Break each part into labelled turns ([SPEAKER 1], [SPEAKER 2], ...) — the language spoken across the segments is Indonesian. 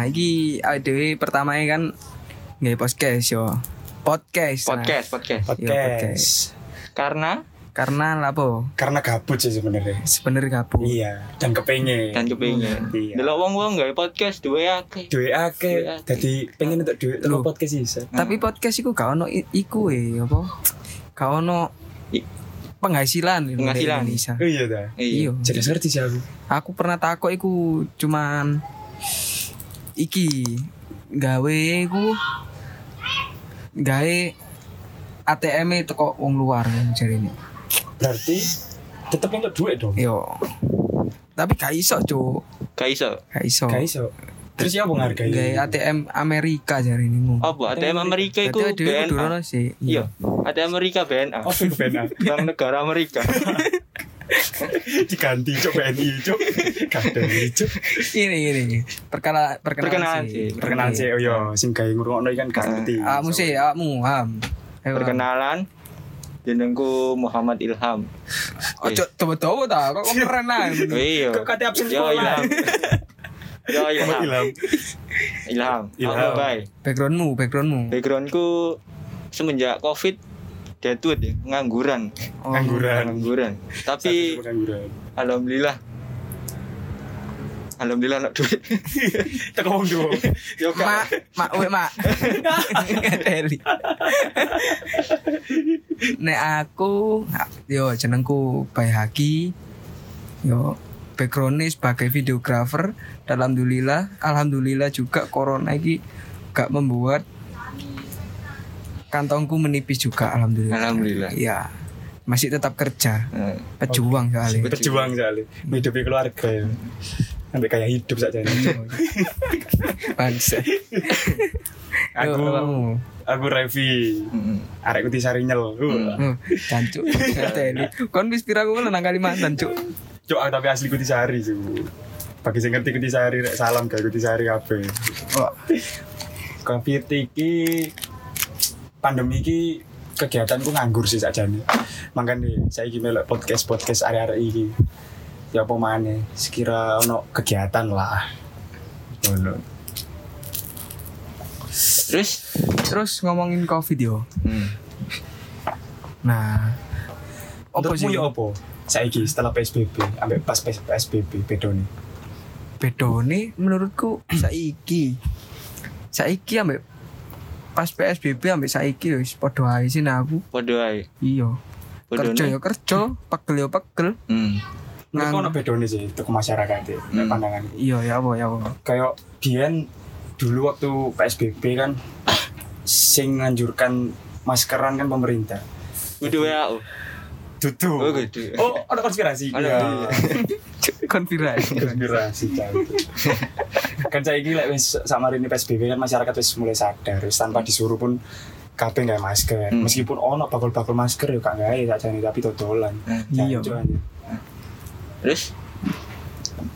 [SPEAKER 1] Nah, iki awake pertama kan nggak podcast yo. Podcast. nah.
[SPEAKER 2] Podcast, podcast.
[SPEAKER 1] Iya, podcast.
[SPEAKER 3] podcast
[SPEAKER 2] Karena
[SPEAKER 1] Karena lapo?
[SPEAKER 3] karena gabut sih sebenarnya
[SPEAKER 1] Sebenarnya gabut.
[SPEAKER 3] iya dan kepengen
[SPEAKER 2] kan kepengin.
[SPEAKER 3] Iya.
[SPEAKER 2] Delok wong-wong gawe podcast duwe akeh.
[SPEAKER 3] duit akeh jadi pengen untuk duit
[SPEAKER 1] Loh.
[SPEAKER 3] terus podcast bisa
[SPEAKER 1] Tapi podcast iku gak ono i- iku e apa? Gak ono penghasilan di
[SPEAKER 2] Penghasilan.
[SPEAKER 1] Indonesia.
[SPEAKER 3] iya dah
[SPEAKER 1] Iya.
[SPEAKER 3] jadi ngerti sih aku
[SPEAKER 1] Aku pernah takut iku cuman iki gawe iku gawe ATM e teko wong luar jadi ini.
[SPEAKER 3] berarti tetep untuk duit dong
[SPEAKER 1] Yo. Tapi gak iso, Cuk.
[SPEAKER 2] Gak iso.
[SPEAKER 1] Gak iso.
[SPEAKER 3] gak iso terus ya apa ngargai
[SPEAKER 1] Gawe ATM Amerika jari ini.
[SPEAKER 2] Apa ATM Amerika iku
[SPEAKER 1] Dadi dhewe kudu
[SPEAKER 2] BNA.
[SPEAKER 1] ono sih.
[SPEAKER 2] Iya. ATM Amerika BNA.
[SPEAKER 3] itu BNA
[SPEAKER 2] Bank Negara Amerika.
[SPEAKER 3] diganti cok BNI cok kadang cok
[SPEAKER 1] Ini ini.
[SPEAKER 2] Perkenalan
[SPEAKER 1] perkenalan
[SPEAKER 2] sih.
[SPEAKER 3] perkenalan sih oh iya sing gawe ngurungokno kan gak ngerti
[SPEAKER 1] Kamu sih, kamu ham. Ayo, Ham.
[SPEAKER 2] Perkenalan. Jenengku Muhammad Ilham.
[SPEAKER 1] Ojo coba-coba ta, kok keren lah.
[SPEAKER 2] Oh, Iya.
[SPEAKER 3] kok kate absen
[SPEAKER 2] Yo
[SPEAKER 3] sekolah
[SPEAKER 2] Ilham. Yo
[SPEAKER 3] Muhammad
[SPEAKER 2] Ilham.
[SPEAKER 3] Ilham
[SPEAKER 2] Ilham.
[SPEAKER 1] Backgroundmu, backgroundmu.
[SPEAKER 2] Backgroundku semenjak Covid detut ya, ngangguran.
[SPEAKER 1] Oh,
[SPEAKER 3] ngangguran
[SPEAKER 2] Ngangguran. Tapi
[SPEAKER 3] Satu pengangguran
[SPEAKER 2] alhamdulillah Alhamdulillah nak duit.
[SPEAKER 3] teko wong tuwa
[SPEAKER 2] Yo
[SPEAKER 1] Mak, mak, weh mak. Teli. Nek aku, yo jenengku Bay Haki. Yo backgroundnya sebagai videografer. Dan Alhamdulillah, alhamdulillah juga corona ini gak membuat kantongku menipis juga alhamdulillah.
[SPEAKER 2] Alhamdulillah.
[SPEAKER 1] Iya. Masih tetap kerja.
[SPEAKER 2] Nah,
[SPEAKER 1] Pejuang soalnya.
[SPEAKER 3] berjuang soalnya hidupi keluarga ya sampai kayak hidup saja
[SPEAKER 1] Bangsa.
[SPEAKER 3] aku
[SPEAKER 1] Yo, kamu.
[SPEAKER 3] aku Revi
[SPEAKER 2] mm,
[SPEAKER 3] arek kuti sarinyel.
[SPEAKER 1] Hmm, Jancuk. Teli. Kon wis pira aku nang Kalimantan, Cuk.
[SPEAKER 3] cok aku tapi asli kuti sari sih bagi sing ngerti kuti sari rek salam kayak kuti sari kabeh
[SPEAKER 1] Oh,
[SPEAKER 3] covid iki pandemi iki kegiatanku nganggur sih saja nih makanya saya melok podcast podcast area-area iki. Ya apa maneh sekira ono kegiatan lah. Ngono.
[SPEAKER 2] Terus?
[SPEAKER 1] Terus ngomongin Covid yo.
[SPEAKER 2] hmm.
[SPEAKER 1] Nah, apa sih?
[SPEAKER 3] ya apa? Saiki setelah PSBB ambek pas PSBB bedone.
[SPEAKER 1] Bedone menurutku saiki. Saiki ambek pas PSBB ambek saiki wis padha ae sih nah aku.
[SPEAKER 2] padha ae.
[SPEAKER 1] Iya. Kerja yo kerja, pegel yo pegel.
[SPEAKER 2] Hmm.
[SPEAKER 1] Ngang-
[SPEAKER 3] ono bedone sih untuk masyarakat ya, nek
[SPEAKER 2] Hmm.
[SPEAKER 3] pandangan
[SPEAKER 1] Iya ya apa ya apa.
[SPEAKER 3] kayak Dian dulu waktu PSBB kan sing nganjurkan maskeran kan pemerintah
[SPEAKER 2] Kudu WHO.
[SPEAKER 3] Dudu.
[SPEAKER 2] Oh, gitu.
[SPEAKER 3] Oh, ada konspirasi.
[SPEAKER 2] Ada.
[SPEAKER 3] Iya.
[SPEAKER 1] Konspirasi.
[SPEAKER 3] konspirasi cantik. kan saya gila wis sama ini PSBB kan masyarakat wis mulai sadar wis tanpa disuruh pun kabeh nggak masker
[SPEAKER 2] Hmm.
[SPEAKER 3] meskipun ono bakul-bakul masker ya gak gawe tak jane tapi dodolan
[SPEAKER 2] Hmm.
[SPEAKER 1] Iya.
[SPEAKER 2] Terus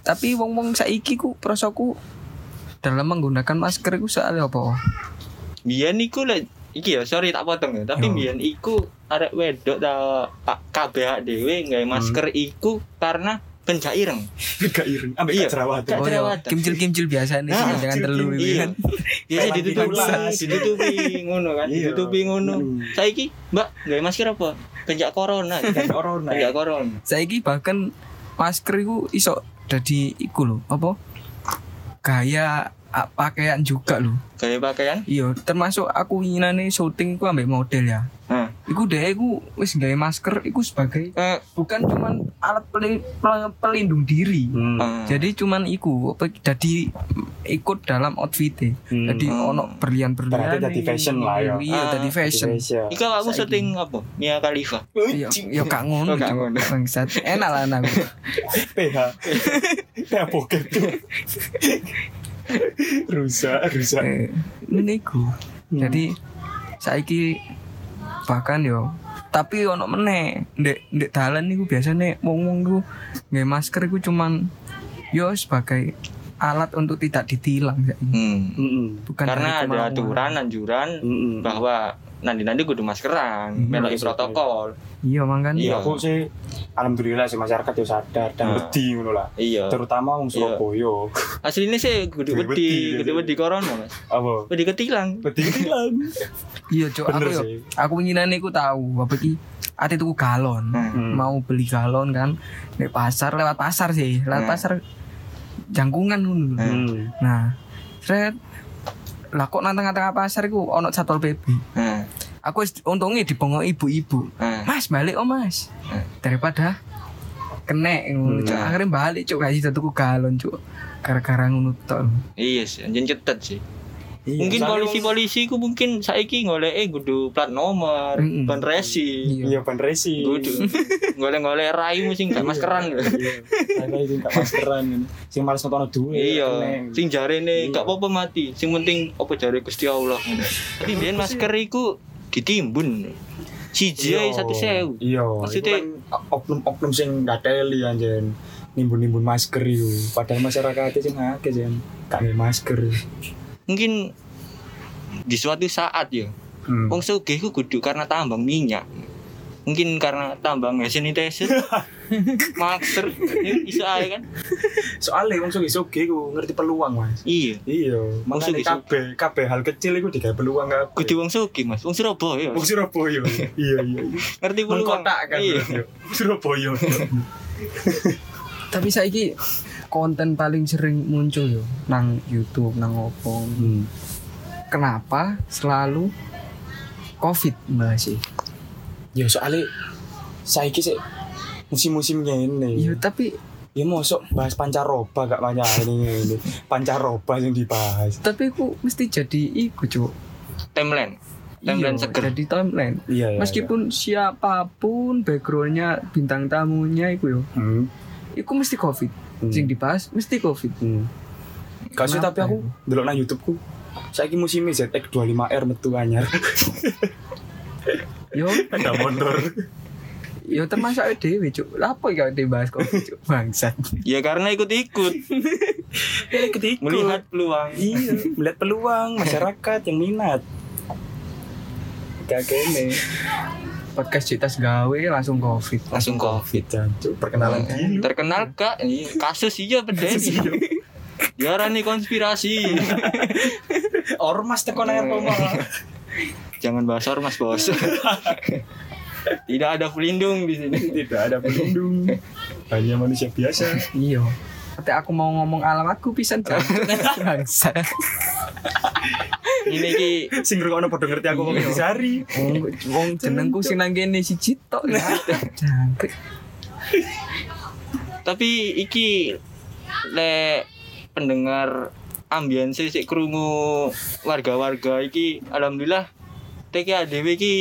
[SPEAKER 1] Tapi wong-wong saiki ku prosoku dalam menggunakan masker iku soalnya apa?
[SPEAKER 2] biyen iku lek iki ya sorry tak potong ya tapi biyen iku arek wedok ta Pak KBH dhewe nggawe masker iku karena pencairan.
[SPEAKER 3] gak ireng ambek
[SPEAKER 2] Iya.
[SPEAKER 3] gak jerawatan
[SPEAKER 2] Gak
[SPEAKER 1] Oh, iya.
[SPEAKER 2] jerawatan.
[SPEAKER 1] Kimcil-kimcil biasa nih,
[SPEAKER 2] Nah,
[SPEAKER 1] jangan telu
[SPEAKER 3] kimcil,
[SPEAKER 1] ini
[SPEAKER 2] Iya. Biasa ditutupi, ditutupi ngono kan,
[SPEAKER 3] Iya.
[SPEAKER 2] ditutupi ngono.
[SPEAKER 3] Hmm.
[SPEAKER 2] Saiki, Mbak, gawe masker apa? Pencak corona.
[SPEAKER 3] Kan corona
[SPEAKER 2] Pencak corona.
[SPEAKER 1] Saiki bahkan masker iku iso dadi iku lho, apa? Gaya pakaian juga lho.
[SPEAKER 2] Gawe pakaian.
[SPEAKER 1] Iya, termasuk aku inginane syuting ku ambek model ya. Iku deh iku wis gawe masker iku sebagai
[SPEAKER 2] eh,
[SPEAKER 1] bukan cuman alat peli- pel- pelindung diri.
[SPEAKER 3] Hmm.
[SPEAKER 2] eh,
[SPEAKER 1] Jadi cuman iku apa jadi ikut dalam outfit
[SPEAKER 3] Hmm.
[SPEAKER 1] Jadi
[SPEAKER 2] Hmm.
[SPEAKER 1] ono berlian-berlian.
[SPEAKER 3] Berarti dadi fashion lah, ya.
[SPEAKER 1] Iya,
[SPEAKER 2] Ah,
[SPEAKER 1] dadi fashion.
[SPEAKER 2] Ika kamu syuting apa? Mia Khalifa.
[SPEAKER 1] Iya, ya gak ngono.
[SPEAKER 2] Gak
[SPEAKER 1] Cuk.
[SPEAKER 2] ngono.
[SPEAKER 1] Bangsat. Enak lah aku.
[SPEAKER 3] PH PH pocket tuh rusak rusak
[SPEAKER 1] Eh, Ini iku.
[SPEAKER 3] Hmm.
[SPEAKER 1] Jadi saiki bahkan yo tapi ono meneh ndek ndek dalan niku biasane wong-wong ku nggak masker iku cuman yo sebagai alat untuk tidak ditilang.
[SPEAKER 2] Hmm.
[SPEAKER 1] Bukan
[SPEAKER 2] Karena ada aturan anjuran
[SPEAKER 3] Mm-mm.
[SPEAKER 2] bahwa nanti-nanti kudu maskeran, meloki protokol.
[SPEAKER 1] Iya mangkan.
[SPEAKER 2] Iya.
[SPEAKER 3] Iya, aku sih alhamdulillah sih masyarakat yo sadar dan
[SPEAKER 2] Nah.
[SPEAKER 3] wedi ngono lah.
[SPEAKER 2] Iya.
[SPEAKER 3] Terutama wong Surabaya.
[SPEAKER 2] Aslinya sih kudu
[SPEAKER 3] Kudu wedi,
[SPEAKER 2] wedi, kudu wedi corona, Mas.
[SPEAKER 3] Apa?
[SPEAKER 2] Wedi ketilang.
[SPEAKER 3] Wedi hilang.
[SPEAKER 1] Iya, Cuk. Aku yo.
[SPEAKER 3] sih.
[SPEAKER 1] Aku winginane iku tahu apa iki ate tuku galon.
[SPEAKER 2] Hmm.
[SPEAKER 1] Mau beli galon kan di pasar lewat pasar sih, lewat
[SPEAKER 2] Hmm.
[SPEAKER 1] pasar jangkungan ngono.
[SPEAKER 3] Hmm.
[SPEAKER 1] Nah, sret lah kok nang tengah-tengah pasar iku ono satpol PP.
[SPEAKER 2] Nah,
[SPEAKER 1] Aku untungnya dibongok ibu-ibu.
[SPEAKER 2] nah.
[SPEAKER 1] Mas balik oh mas
[SPEAKER 2] Hmm.
[SPEAKER 1] daripada kena ngono cuk.
[SPEAKER 2] Nah.
[SPEAKER 1] akhirnya balik cuk kasih tuku galon cuk gara-gara ngono tok
[SPEAKER 2] Iya sih, anjen cetet sih.
[SPEAKER 3] Iya,
[SPEAKER 2] mungkin polisi-polisi ku mungkin saiki golek kudu plat nomor,
[SPEAKER 1] Mm-mm.
[SPEAKER 2] ban resi.
[SPEAKER 3] Iya, ban racing.
[SPEAKER 2] Kudu golek-golek raimu sing gak maskeran.
[SPEAKER 3] Iya. Itu gak maskeran. Sing males nonton duwe.
[SPEAKER 2] Iya, sing jarene
[SPEAKER 3] Iya.
[SPEAKER 2] gak apa-apa mati. Sing penting apa jare Gusti Allah. Tapi biyen masker iku ditimbun. Siji ae
[SPEAKER 3] Iya.
[SPEAKER 2] 1000.
[SPEAKER 3] Iya,
[SPEAKER 2] Maksudnya-
[SPEAKER 3] kan oknum-oknum sing ngateli anjen. Nimbun-nimbun masker itu. Padahal masyarakat sing akeh jen. Gak masker.
[SPEAKER 2] Mungkin di suatu saat ya,
[SPEAKER 3] Hmm.
[SPEAKER 2] wong sugih ku kudu karena tambang minyak. Mungkin karena tambang hand sanitizer. Masker ya, iso ae kan.
[SPEAKER 3] Soalnya wong sugi-sugi ku ngerti peluang, Mas.
[SPEAKER 2] Iya.
[SPEAKER 3] Iya,
[SPEAKER 2] sugi-sugi.
[SPEAKER 3] kabeh kabeh hal kecil itu digawe peluang kabeh.
[SPEAKER 2] Kudu wong sugih, Mas. Wong Surabaya.
[SPEAKER 3] Wong Surabaya. iya, iya, iya.
[SPEAKER 2] Ngerti peluang.
[SPEAKER 3] Mengkotak kan.
[SPEAKER 2] Iya.
[SPEAKER 3] Iya. Surabaya.
[SPEAKER 1] tapi saiki konten paling sering muncul yo nang YouTube nang opo
[SPEAKER 3] Hmm.
[SPEAKER 1] kenapa selalu covid masih
[SPEAKER 3] Ya soalnya saiki sih musim-musim ngene.
[SPEAKER 1] iya tapi
[SPEAKER 3] Ya mosok bahas pancaroba gak banyak ini ini. Pancaroba yang dibahas.
[SPEAKER 1] tapi aku mesti jadi iku cuk
[SPEAKER 2] Timeline. Timeline
[SPEAKER 1] Iya,
[SPEAKER 2] seger.
[SPEAKER 1] jadi timeline
[SPEAKER 3] Iya, iya.
[SPEAKER 1] meskipun siapa pun backgroundnya bintang tamunya iku yo
[SPEAKER 3] iya. Hmm.
[SPEAKER 1] iku mesti covid
[SPEAKER 3] Hmm.
[SPEAKER 1] sing dibahas mesti covid
[SPEAKER 3] Hmm. Kasih
[SPEAKER 1] Kenapa
[SPEAKER 3] tapi aku delok nang YouTubeku. Saiki musimnya ZX25R metu anyar.
[SPEAKER 1] yo
[SPEAKER 3] Ada motor.
[SPEAKER 1] yo termasuk awake dhewe cuk Lah apa ya dibahas covid cuk bangsat
[SPEAKER 2] Ya karena ikut-ikut.
[SPEAKER 3] Ya ketika
[SPEAKER 2] Melihat peluang.
[SPEAKER 3] Iya, melihat peluang masyarakat yang minat. Gak kene.
[SPEAKER 1] podcast citas gawe langsung covid
[SPEAKER 2] Langsung covid.
[SPEAKER 3] Jancuk, perkenalan dulu.
[SPEAKER 2] Terkenal kak, Iya, kasus iya pedeni. Diarani konspirasi.
[SPEAKER 3] Ormas teko nang Roma.
[SPEAKER 2] Jangan bahas ormas bos. Tidak ada pelindung di sini.
[SPEAKER 3] Tidak ada pelindung. Hanya manusia biasa.
[SPEAKER 1] iya Tapi aku mau ngomong alamatku pisan jancuk bangsat
[SPEAKER 2] Ini ki
[SPEAKER 3] Sing ngrungokno padha ngerti aku ngomong sari.
[SPEAKER 1] Wong jenengku sing nang kene siji tok ya. Jangkrik.
[SPEAKER 2] tapi iki le pendengar ambience sik krungu warga-warga iki alhamdulillah TKADW iki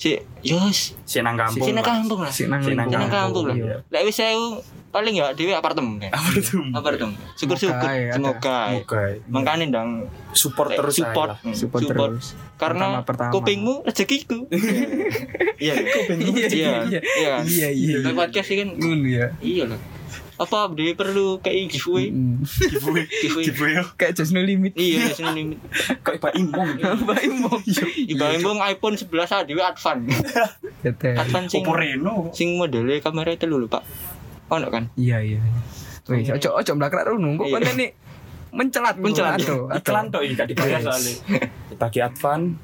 [SPEAKER 2] sik yos
[SPEAKER 3] Si nang kampung.
[SPEAKER 2] sik nang kampung lah.
[SPEAKER 1] Sik nang
[SPEAKER 3] Sik nang
[SPEAKER 2] Sik nang kampung lah.
[SPEAKER 1] Iya.
[SPEAKER 2] Lek wis sewu paling ya dhewe apartemen.
[SPEAKER 3] Apa itu?
[SPEAKER 2] Apartemen. Syukur-syukur
[SPEAKER 1] Semoga ya, ada.
[SPEAKER 2] semoga. ya.
[SPEAKER 3] Oke.
[SPEAKER 2] Makanya ndang
[SPEAKER 3] Support terus
[SPEAKER 2] support,
[SPEAKER 1] Support terus.
[SPEAKER 2] Karena kupingmu rezekiku. Iya.
[SPEAKER 1] Iya,
[SPEAKER 2] Iya.
[SPEAKER 1] iya.
[SPEAKER 2] Iya.
[SPEAKER 1] Iya, iya.
[SPEAKER 2] Nek podcast iki kan
[SPEAKER 1] Ngono ya.
[SPEAKER 2] iya lah. Apa dia perlu kayak giveaway?
[SPEAKER 1] Mm.
[SPEAKER 3] Giveaway.
[SPEAKER 2] Giveaway.
[SPEAKER 3] Giveaway.
[SPEAKER 1] Kayak just no limit.
[SPEAKER 2] Iya, sini limit.
[SPEAKER 3] Kok Pak Imong.
[SPEAKER 1] Bae mau.
[SPEAKER 2] Ibaratnya bang iPhone 11 ah dhewe advance.
[SPEAKER 1] Tete.
[SPEAKER 2] Advance sing
[SPEAKER 3] Oppo Reno.
[SPEAKER 2] sing modelnya kamera itu lho, Pak. Ono kan?
[SPEAKER 1] Iya iya. Wis ojo ojo mlakrak rono kok
[SPEAKER 2] Iya.
[SPEAKER 1] konten nih mencelat
[SPEAKER 2] Mencelat.
[SPEAKER 1] Aduh.
[SPEAKER 3] Iklan iki gak dibayar soalnya. Bagi Advan.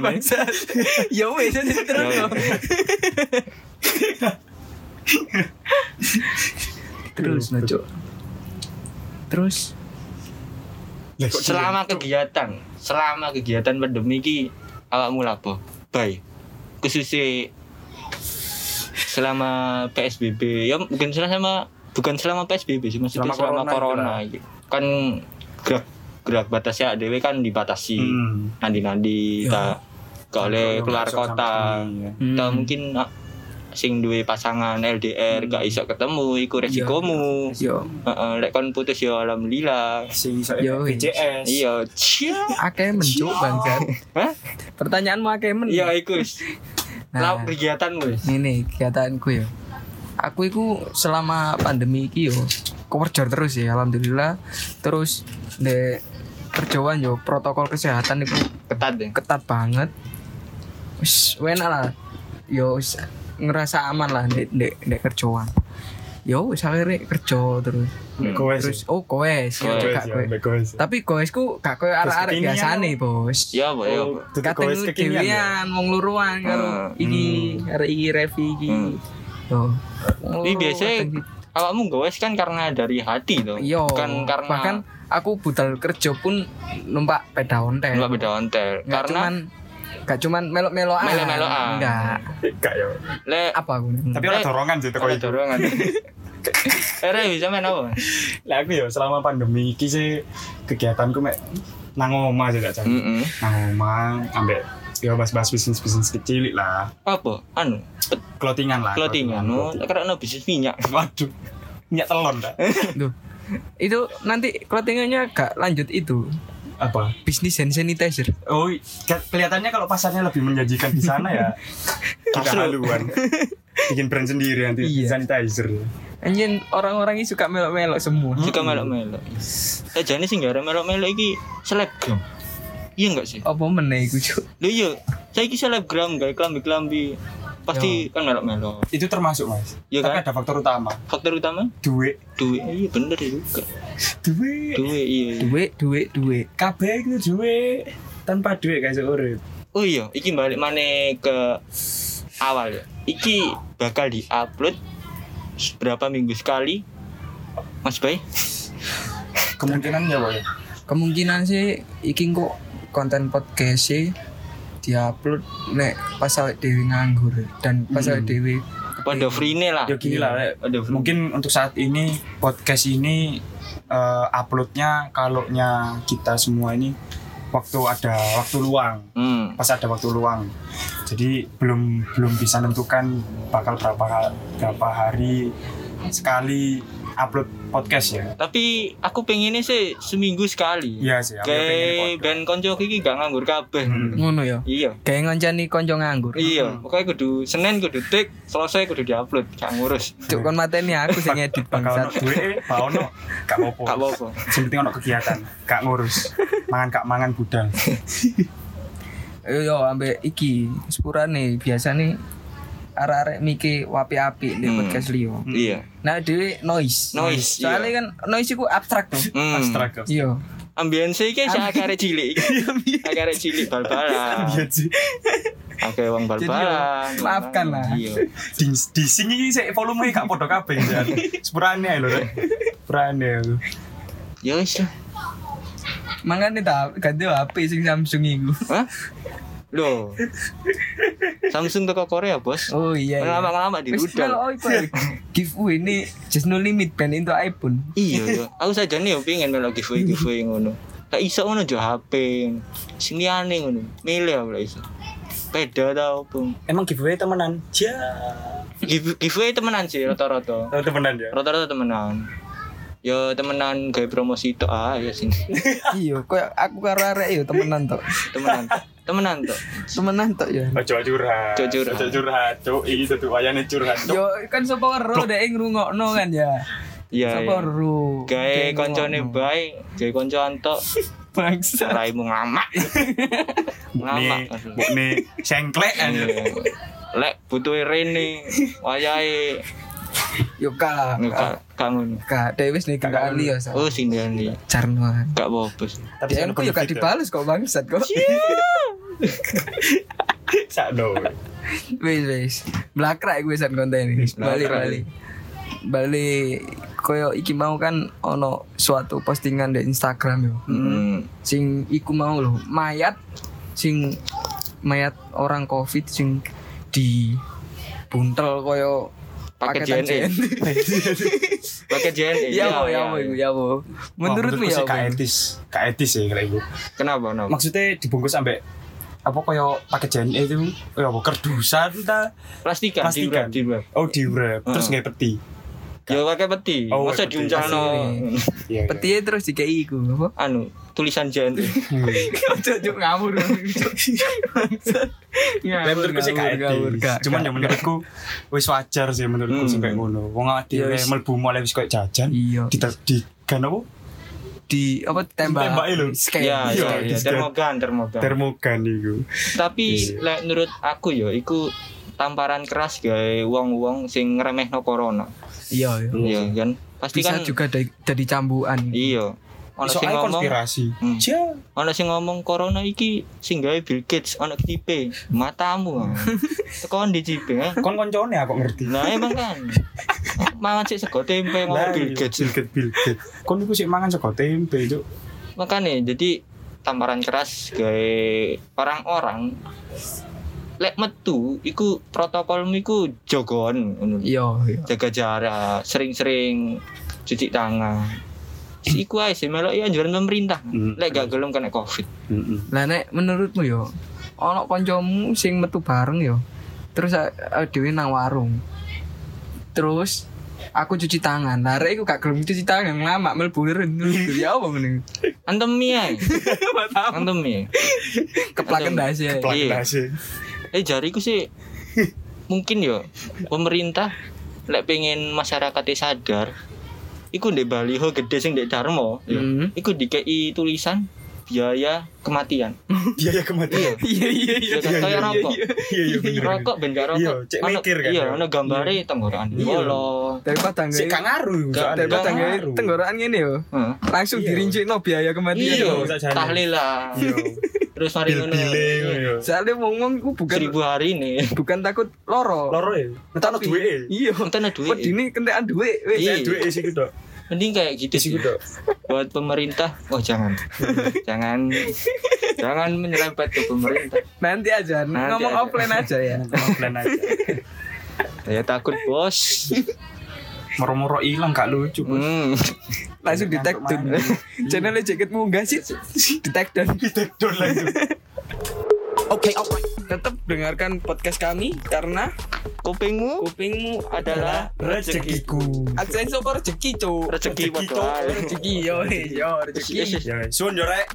[SPEAKER 1] Bangsat. Ya wis terus
[SPEAKER 2] Ya,
[SPEAKER 1] no. Terus no, Cuk. Terus
[SPEAKER 2] Selama kegiatan, selama kegiatan pandemi iki awakmu lapo? Bye. Khususnya selama PSBB ya mungkin selama bukan selama PSBB sih maksudnya
[SPEAKER 3] Selama
[SPEAKER 2] selama,
[SPEAKER 3] corona
[SPEAKER 2] corona, iki. kan gerak gerak batasnya dewe kan dibatasi
[SPEAKER 3] Hmm.
[SPEAKER 2] nandi-nandi
[SPEAKER 1] Ya.
[SPEAKER 2] tak
[SPEAKER 3] Kalau
[SPEAKER 2] keluar kota
[SPEAKER 3] sini, ya.
[SPEAKER 1] Hmm.
[SPEAKER 2] tak mungkin ah, sing duwe pasangan LDR gak iso ketemu iku resikomu
[SPEAKER 1] yo
[SPEAKER 2] Heeh, lek kon putus ya alhamdulillah
[SPEAKER 3] Sing iso
[SPEAKER 1] Yo.
[SPEAKER 3] BCS.
[SPEAKER 2] iya
[SPEAKER 1] akeh mencuk bangsat.
[SPEAKER 2] Hah?
[SPEAKER 1] Pertanyaanmu akeh men.
[SPEAKER 2] iya iku wis
[SPEAKER 1] Nah.
[SPEAKER 2] Lah kegiatan wis
[SPEAKER 1] Ini kegiatanku ya. Aku itu selama pandemi iki yo kewerjor terus ya alhamdulillah. Terus de kerjaan yo protokol kesehatan itu
[SPEAKER 2] ketat ya
[SPEAKER 1] ketat banget wis enak lah yo ngerasa aman lah ndek ndek ndek kerjaan. Yo wis akhirnya kerja terus.
[SPEAKER 3] Koes.
[SPEAKER 1] terus oh koes yo gak
[SPEAKER 3] ya,
[SPEAKER 1] koes
[SPEAKER 3] koes.
[SPEAKER 1] tapi koesku gak koyo arek-arek
[SPEAKER 3] kekinian,
[SPEAKER 1] biasane bos.
[SPEAKER 2] Ya apa ya
[SPEAKER 3] Oh, koes kekinian ya.
[SPEAKER 1] dewean wong luruan karo
[SPEAKER 2] Ah,
[SPEAKER 1] iki arek iki Revi iki.
[SPEAKER 2] Hmm.
[SPEAKER 1] yo.
[SPEAKER 2] Ini
[SPEAKER 1] loro
[SPEAKER 2] biasanya
[SPEAKER 1] gitu.
[SPEAKER 2] awakmu gowes kan karena dari hati tuh
[SPEAKER 1] Iya,
[SPEAKER 2] bukan karena
[SPEAKER 1] bahkan aku budal kerja pun numpak peda ontel.
[SPEAKER 2] nggak beda ontel. Karena
[SPEAKER 1] cuman gak cuman melok-melokan.
[SPEAKER 2] Melok-melokan.
[SPEAKER 1] Enggak.
[SPEAKER 3] Gak ya.
[SPEAKER 2] le
[SPEAKER 1] Apa aku?
[SPEAKER 3] Tapi ada dorongan sih itu.
[SPEAKER 2] dorongan Ere bisa main apa?
[SPEAKER 3] Lah aku ya selama pandemi iki sih kegiatanku mek nang omah sih gak
[SPEAKER 2] Mm -mm.
[SPEAKER 3] Nang omah ambek ya bahas-bahas bisnis-bisnis kecil lah.
[SPEAKER 2] Apa? Anu,
[SPEAKER 3] Clothingan lah.
[SPEAKER 2] clothingan. No, karena bisnis minyak.
[SPEAKER 3] Waduh. Minyak telon dah.
[SPEAKER 1] Duh. Itu nanti clothingannya gak lanjut itu.
[SPEAKER 3] Apa?
[SPEAKER 1] Bisnis hand sanitizer.
[SPEAKER 3] Oh, ke- kelihatannya kalau pasarnya lebih menjanjikan di sana ya. Kita haluan. Bikin brand sendiri nanti
[SPEAKER 1] Iya.
[SPEAKER 3] sanitizer.
[SPEAKER 1] Anjir orang-orang ini suka melok-melok semua.
[SPEAKER 2] Suka melok-melok. Eh jane sing gara melok-melok iki selebgram. Iya enggak sih?
[SPEAKER 1] Apa meneh iku, Cuk?
[SPEAKER 2] Lho iya, saiki selebgram gawe klambi-klambi. Pasti kan melok-melok.
[SPEAKER 3] Itu termasuk, Mas.
[SPEAKER 2] Iya
[SPEAKER 3] Tapi
[SPEAKER 2] kan?
[SPEAKER 3] ada faktor utama.
[SPEAKER 2] Faktor utama
[SPEAKER 3] Duit.
[SPEAKER 2] duit. Iya bener juga.
[SPEAKER 3] Duit.
[SPEAKER 2] Duit iya. iya.
[SPEAKER 1] Duit, duit, duit.
[SPEAKER 3] Kabeh itu duit. Tanpa duit guys urip.
[SPEAKER 2] Oh iya, iki balik mana ke awal ya. Iki bakal diupload berapa minggu sekali? Mas Bay?
[SPEAKER 3] Kemungkinan ya, Boy.
[SPEAKER 1] Kemungkinan sih iki kok konten podcast sih diupload nek pas awake dhewe nganggur dan pas awake dhewe
[SPEAKER 2] Pada free lah.
[SPEAKER 3] Ya gini lah, Lek.
[SPEAKER 2] Pada free.
[SPEAKER 3] mungkin untuk saat ini podcast ini eh, uploadnya kalaunya kita semua ini waktu ada waktu luang
[SPEAKER 2] Hmm.
[SPEAKER 3] pas ada waktu luang jadi belum belum bisa nentukan bakal berapa berapa hari sekali upload podcast ya
[SPEAKER 2] Tapi aku pengennya sih seminggu sekali.
[SPEAKER 3] iya sih
[SPEAKER 2] Kayak band konco iki gak nganggur kabeh.
[SPEAKER 3] Hmm.
[SPEAKER 1] ngono ya.
[SPEAKER 2] Iya.
[SPEAKER 1] Kayak ngoncani konco nganggur.
[SPEAKER 2] Iya, pokoknya kudu Senin kudu tik, Selasa kudu diupload, gak ngurus.
[SPEAKER 1] Cuk kon mateni aku sing
[SPEAKER 3] ono
[SPEAKER 1] bangsat.
[SPEAKER 3] eh gak ono gak apa-apa
[SPEAKER 2] Gak apa-apa.
[SPEAKER 3] Yang penting ono kegiatan gak ngurus mangan gak mangan budal
[SPEAKER 1] Yo yo ambek iki sepurane biasane arek-arek miki wapi-api di
[SPEAKER 2] Hmm.
[SPEAKER 1] podcast liyo.
[SPEAKER 2] Iya.
[SPEAKER 1] Nah dhewe noise.
[SPEAKER 2] Noise,
[SPEAKER 1] Soalnya kan noise iku abstrak tuh.
[SPEAKER 2] Hmm.
[SPEAKER 3] abstrak ya
[SPEAKER 1] Iya.
[SPEAKER 2] Ambience iki sih akare cilik. Akare cilik bal-balan.
[SPEAKER 3] iya sih
[SPEAKER 2] Akeh wong
[SPEAKER 1] Jadi,
[SPEAKER 2] bal-balan.
[SPEAKER 1] maafkan lah.
[SPEAKER 2] Iya.
[SPEAKER 3] di, di sini sih volume gak podo kabeh ya sepurane lho Rek. sepurane
[SPEAKER 2] Ya wis.
[SPEAKER 1] Mangane ta ganti HP sing Samsung iku.
[SPEAKER 2] Hah? Loh. Samsung toko Korea, Bos.
[SPEAKER 1] Oh iya. iya.
[SPEAKER 2] Lama-lama di
[SPEAKER 1] iku ae. giveaway ini just no limit band itu iPhone.
[SPEAKER 2] Iya, iya. Aku saja nih pengen melo giveaway giveaway ngono. Tak iso ngono jo HP. Sing liyane ngono. Milih aku lah iso. Beda tau apa.
[SPEAKER 3] emang giveaway temenan ja
[SPEAKER 2] Give- Giveaway temenan sih rata-rata.
[SPEAKER 3] oh, temenan ya
[SPEAKER 2] Rata-rata temenan. Ya temenan gawe promosi tok ah ya sini.
[SPEAKER 1] iya, koyo aku karo arek yo temenan tok.
[SPEAKER 2] Temenan. Temenan tok.
[SPEAKER 1] Temenan tok ya.
[SPEAKER 3] Ojo curhat.
[SPEAKER 2] Ojo curhat.
[SPEAKER 3] Ojo curhat. Cuk, iki tuh wayane curhat.
[SPEAKER 1] Yo kan sapa ero dek ngrungokno kan ya.
[SPEAKER 2] Iya.
[SPEAKER 1] Sapa
[SPEAKER 2] iya.
[SPEAKER 1] ero.
[SPEAKER 2] Gawe koncone bae, gawe konco antok,
[SPEAKER 1] bangsa.
[SPEAKER 2] raimu ngamak. ngamak.
[SPEAKER 3] Bukne sengklek.
[SPEAKER 2] Iya. Lek butuh rene, wayahe
[SPEAKER 1] Yo kalah.
[SPEAKER 2] Gak ngono.
[SPEAKER 1] Kak, Dewi nih kakak Ali ya.
[SPEAKER 2] Oh sing Dani.
[SPEAKER 1] Carno.
[SPEAKER 2] Apa-apa. sih.
[SPEAKER 3] Tapi saya
[SPEAKER 1] aku yo gak dibales kok bangsat kok.
[SPEAKER 3] Sakno.
[SPEAKER 1] Wis wis. Blakrak gue san konten ini. Balik balik. Balik koyo iki mau kan ono suatu postingan di Instagram yo.
[SPEAKER 2] Hmm.
[SPEAKER 1] Sing iku mau loh, mayat sing mayat orang Covid sing di buntel koyo Paketan
[SPEAKER 2] JNE. Pakai JNE.
[SPEAKER 1] Ya apa ya apa iku ya apa. Menurutmu ya
[SPEAKER 3] Gak
[SPEAKER 1] apa?
[SPEAKER 3] etis. Gak etis ya kalau itu.
[SPEAKER 2] Kenapa? Kenapa?
[SPEAKER 3] Maksudnya dibungkus sampai apa koyo pakai JNE itu ya apa kerdusan ta
[SPEAKER 2] Plastikan,
[SPEAKER 3] Plastikan.
[SPEAKER 2] di wrap,
[SPEAKER 3] oh di wrap terus
[SPEAKER 2] Heeh.
[SPEAKER 3] nggak peti
[SPEAKER 2] Ya pakai peti.
[SPEAKER 3] Oh,
[SPEAKER 2] Masa
[SPEAKER 3] peti.
[SPEAKER 2] diuncalno
[SPEAKER 1] Asli.
[SPEAKER 3] iya iya.
[SPEAKER 1] Terus dikei iku apa?
[SPEAKER 2] anu tulisan JNE.
[SPEAKER 1] Cocok ngawur.
[SPEAKER 3] Menurutku sih etis. Cuman ya menurutku wis wajar sih menurutku
[SPEAKER 2] Hmm.
[SPEAKER 3] kayak ngono. Wong
[SPEAKER 1] Ya
[SPEAKER 3] dhewe
[SPEAKER 1] wis.
[SPEAKER 3] mlebu mulai wis koyo jajan.
[SPEAKER 1] Iya.
[SPEAKER 3] Di di kan apa?
[SPEAKER 1] di apa tembak
[SPEAKER 3] Tembaki lho.
[SPEAKER 1] skate
[SPEAKER 2] Iya,
[SPEAKER 3] Iya,
[SPEAKER 2] iya, iya,
[SPEAKER 3] di-
[SPEAKER 2] termogan, termogan.
[SPEAKER 3] termogan iku
[SPEAKER 2] Tapi lek menurut aku ya iku tamparan keras gawe wong-wong sing ngremehno corona.
[SPEAKER 1] iya iya
[SPEAKER 2] Iya kan? Pasti
[SPEAKER 1] bisa
[SPEAKER 2] kan
[SPEAKER 1] juga dari, dari cambuan
[SPEAKER 2] iya. Ono sing ngomong,
[SPEAKER 3] konspirasi
[SPEAKER 2] Hmm.
[SPEAKER 3] Cia.
[SPEAKER 2] ono sing ngomong corona iki sing gawe Bill Gates, ono tipe matamu. ah. Tekan di cipe. ah.
[SPEAKER 3] kon koncone aku ngerti
[SPEAKER 2] Nah emang kan. Mangan sik sego tempe ngomong Bill
[SPEAKER 3] iya,
[SPEAKER 2] Gates.
[SPEAKER 3] Bill Gates Bill Gates kon iku sik mangan sego tempe cuk
[SPEAKER 2] Makanya jadi tamparan keras gawe orang-orang lek metu iku protokolmu iku jogon ngono.
[SPEAKER 1] iya iya
[SPEAKER 2] jaga jarak, sering-sering cuci tangan. Si Iku ae sih melok ya anjuran pemerintah.
[SPEAKER 3] Hmm.
[SPEAKER 2] Lek gak gelem kena Covid.
[SPEAKER 3] Heeh.
[SPEAKER 1] lah nek menurutmu yo ono kancamu sing metu bareng yo terus a- dhewe nang warung terus aku cuci tangan lah rek iku gak gelem cuci tangan lama mlebu ya apa ngene
[SPEAKER 2] Antemi ae. Antemi.
[SPEAKER 1] keplaken dasi ae.
[SPEAKER 3] Plak
[SPEAKER 2] Iya.
[SPEAKER 3] dasi.
[SPEAKER 2] Eh jariku sih mungkin yo pemerintah lek pengen masyarakatnya sadar iku ndek baliho gede sing ndek Darmo. Ya.
[SPEAKER 1] Hmm.
[SPEAKER 2] iku dikei tulisan biaya kematian.
[SPEAKER 3] Biaya kematian.
[SPEAKER 1] Iya. Iya iya
[SPEAKER 2] Ya kayak rokok.
[SPEAKER 3] Iya iya bener
[SPEAKER 2] rokok ben gak rokok.
[SPEAKER 3] Iya, cek
[SPEAKER 2] Ono-
[SPEAKER 3] mikir kan,
[SPEAKER 2] iya
[SPEAKER 3] ya.
[SPEAKER 2] ono gambare tenggorokan
[SPEAKER 3] Iya.
[SPEAKER 1] daripada
[SPEAKER 3] sik
[SPEAKER 1] tangga
[SPEAKER 3] gak ngaruh
[SPEAKER 2] Gak-
[SPEAKER 3] soalnya.
[SPEAKER 1] daripada
[SPEAKER 2] Gak
[SPEAKER 1] tangga
[SPEAKER 3] ngaruh.
[SPEAKER 1] tenggorokan ngene yo.
[SPEAKER 2] Heeh.
[SPEAKER 1] langsung
[SPEAKER 3] Iya.
[SPEAKER 1] dirincikno biaya kematian.
[SPEAKER 2] Iya
[SPEAKER 3] Iya, sakjane.
[SPEAKER 2] tahlilan
[SPEAKER 3] iya.
[SPEAKER 2] Terus mari ngono.
[SPEAKER 3] bil-bile iya.
[SPEAKER 1] soalnya wong-wong ku bukan
[SPEAKER 2] seribu hari ini.
[SPEAKER 1] bukan takut loro.
[SPEAKER 3] Loro ya? Ngetano
[SPEAKER 1] Tapi-
[SPEAKER 3] duwe
[SPEAKER 1] iya.
[SPEAKER 2] Entah duit
[SPEAKER 1] wedine kentekan duit wis.
[SPEAKER 2] Iya.
[SPEAKER 3] duwe sih gitu
[SPEAKER 2] mending kayak gitu sih
[SPEAKER 3] sih. gitu.
[SPEAKER 2] Buat pemerintah. Oh jangan. Jangan. Jangan menyerempet ke pemerintah.
[SPEAKER 1] Nanti aja.
[SPEAKER 2] Nanti
[SPEAKER 1] ngomong
[SPEAKER 2] aja.
[SPEAKER 1] offline aja ya.
[SPEAKER 3] Plan aja.
[SPEAKER 2] Saya takut bos.
[SPEAKER 3] Moro-moro ilang gak lucu bos.
[SPEAKER 2] Hmm.
[SPEAKER 1] langsung di tag down. Channelnya jaket munggah sih? Di tag down.
[SPEAKER 3] Di take down langsung
[SPEAKER 1] Oke, tetap dengarkan podcast kami karena
[SPEAKER 2] kupingmu?
[SPEAKER 1] Kupingmu
[SPEAKER 2] adalah
[SPEAKER 3] rezekiku.
[SPEAKER 1] aksen soko rezeki cuk.
[SPEAKER 2] Rezeki
[SPEAKER 3] Rezeki,
[SPEAKER 2] padahal
[SPEAKER 1] rezeki yo yo rezeki.
[SPEAKER 3] Suun yo rek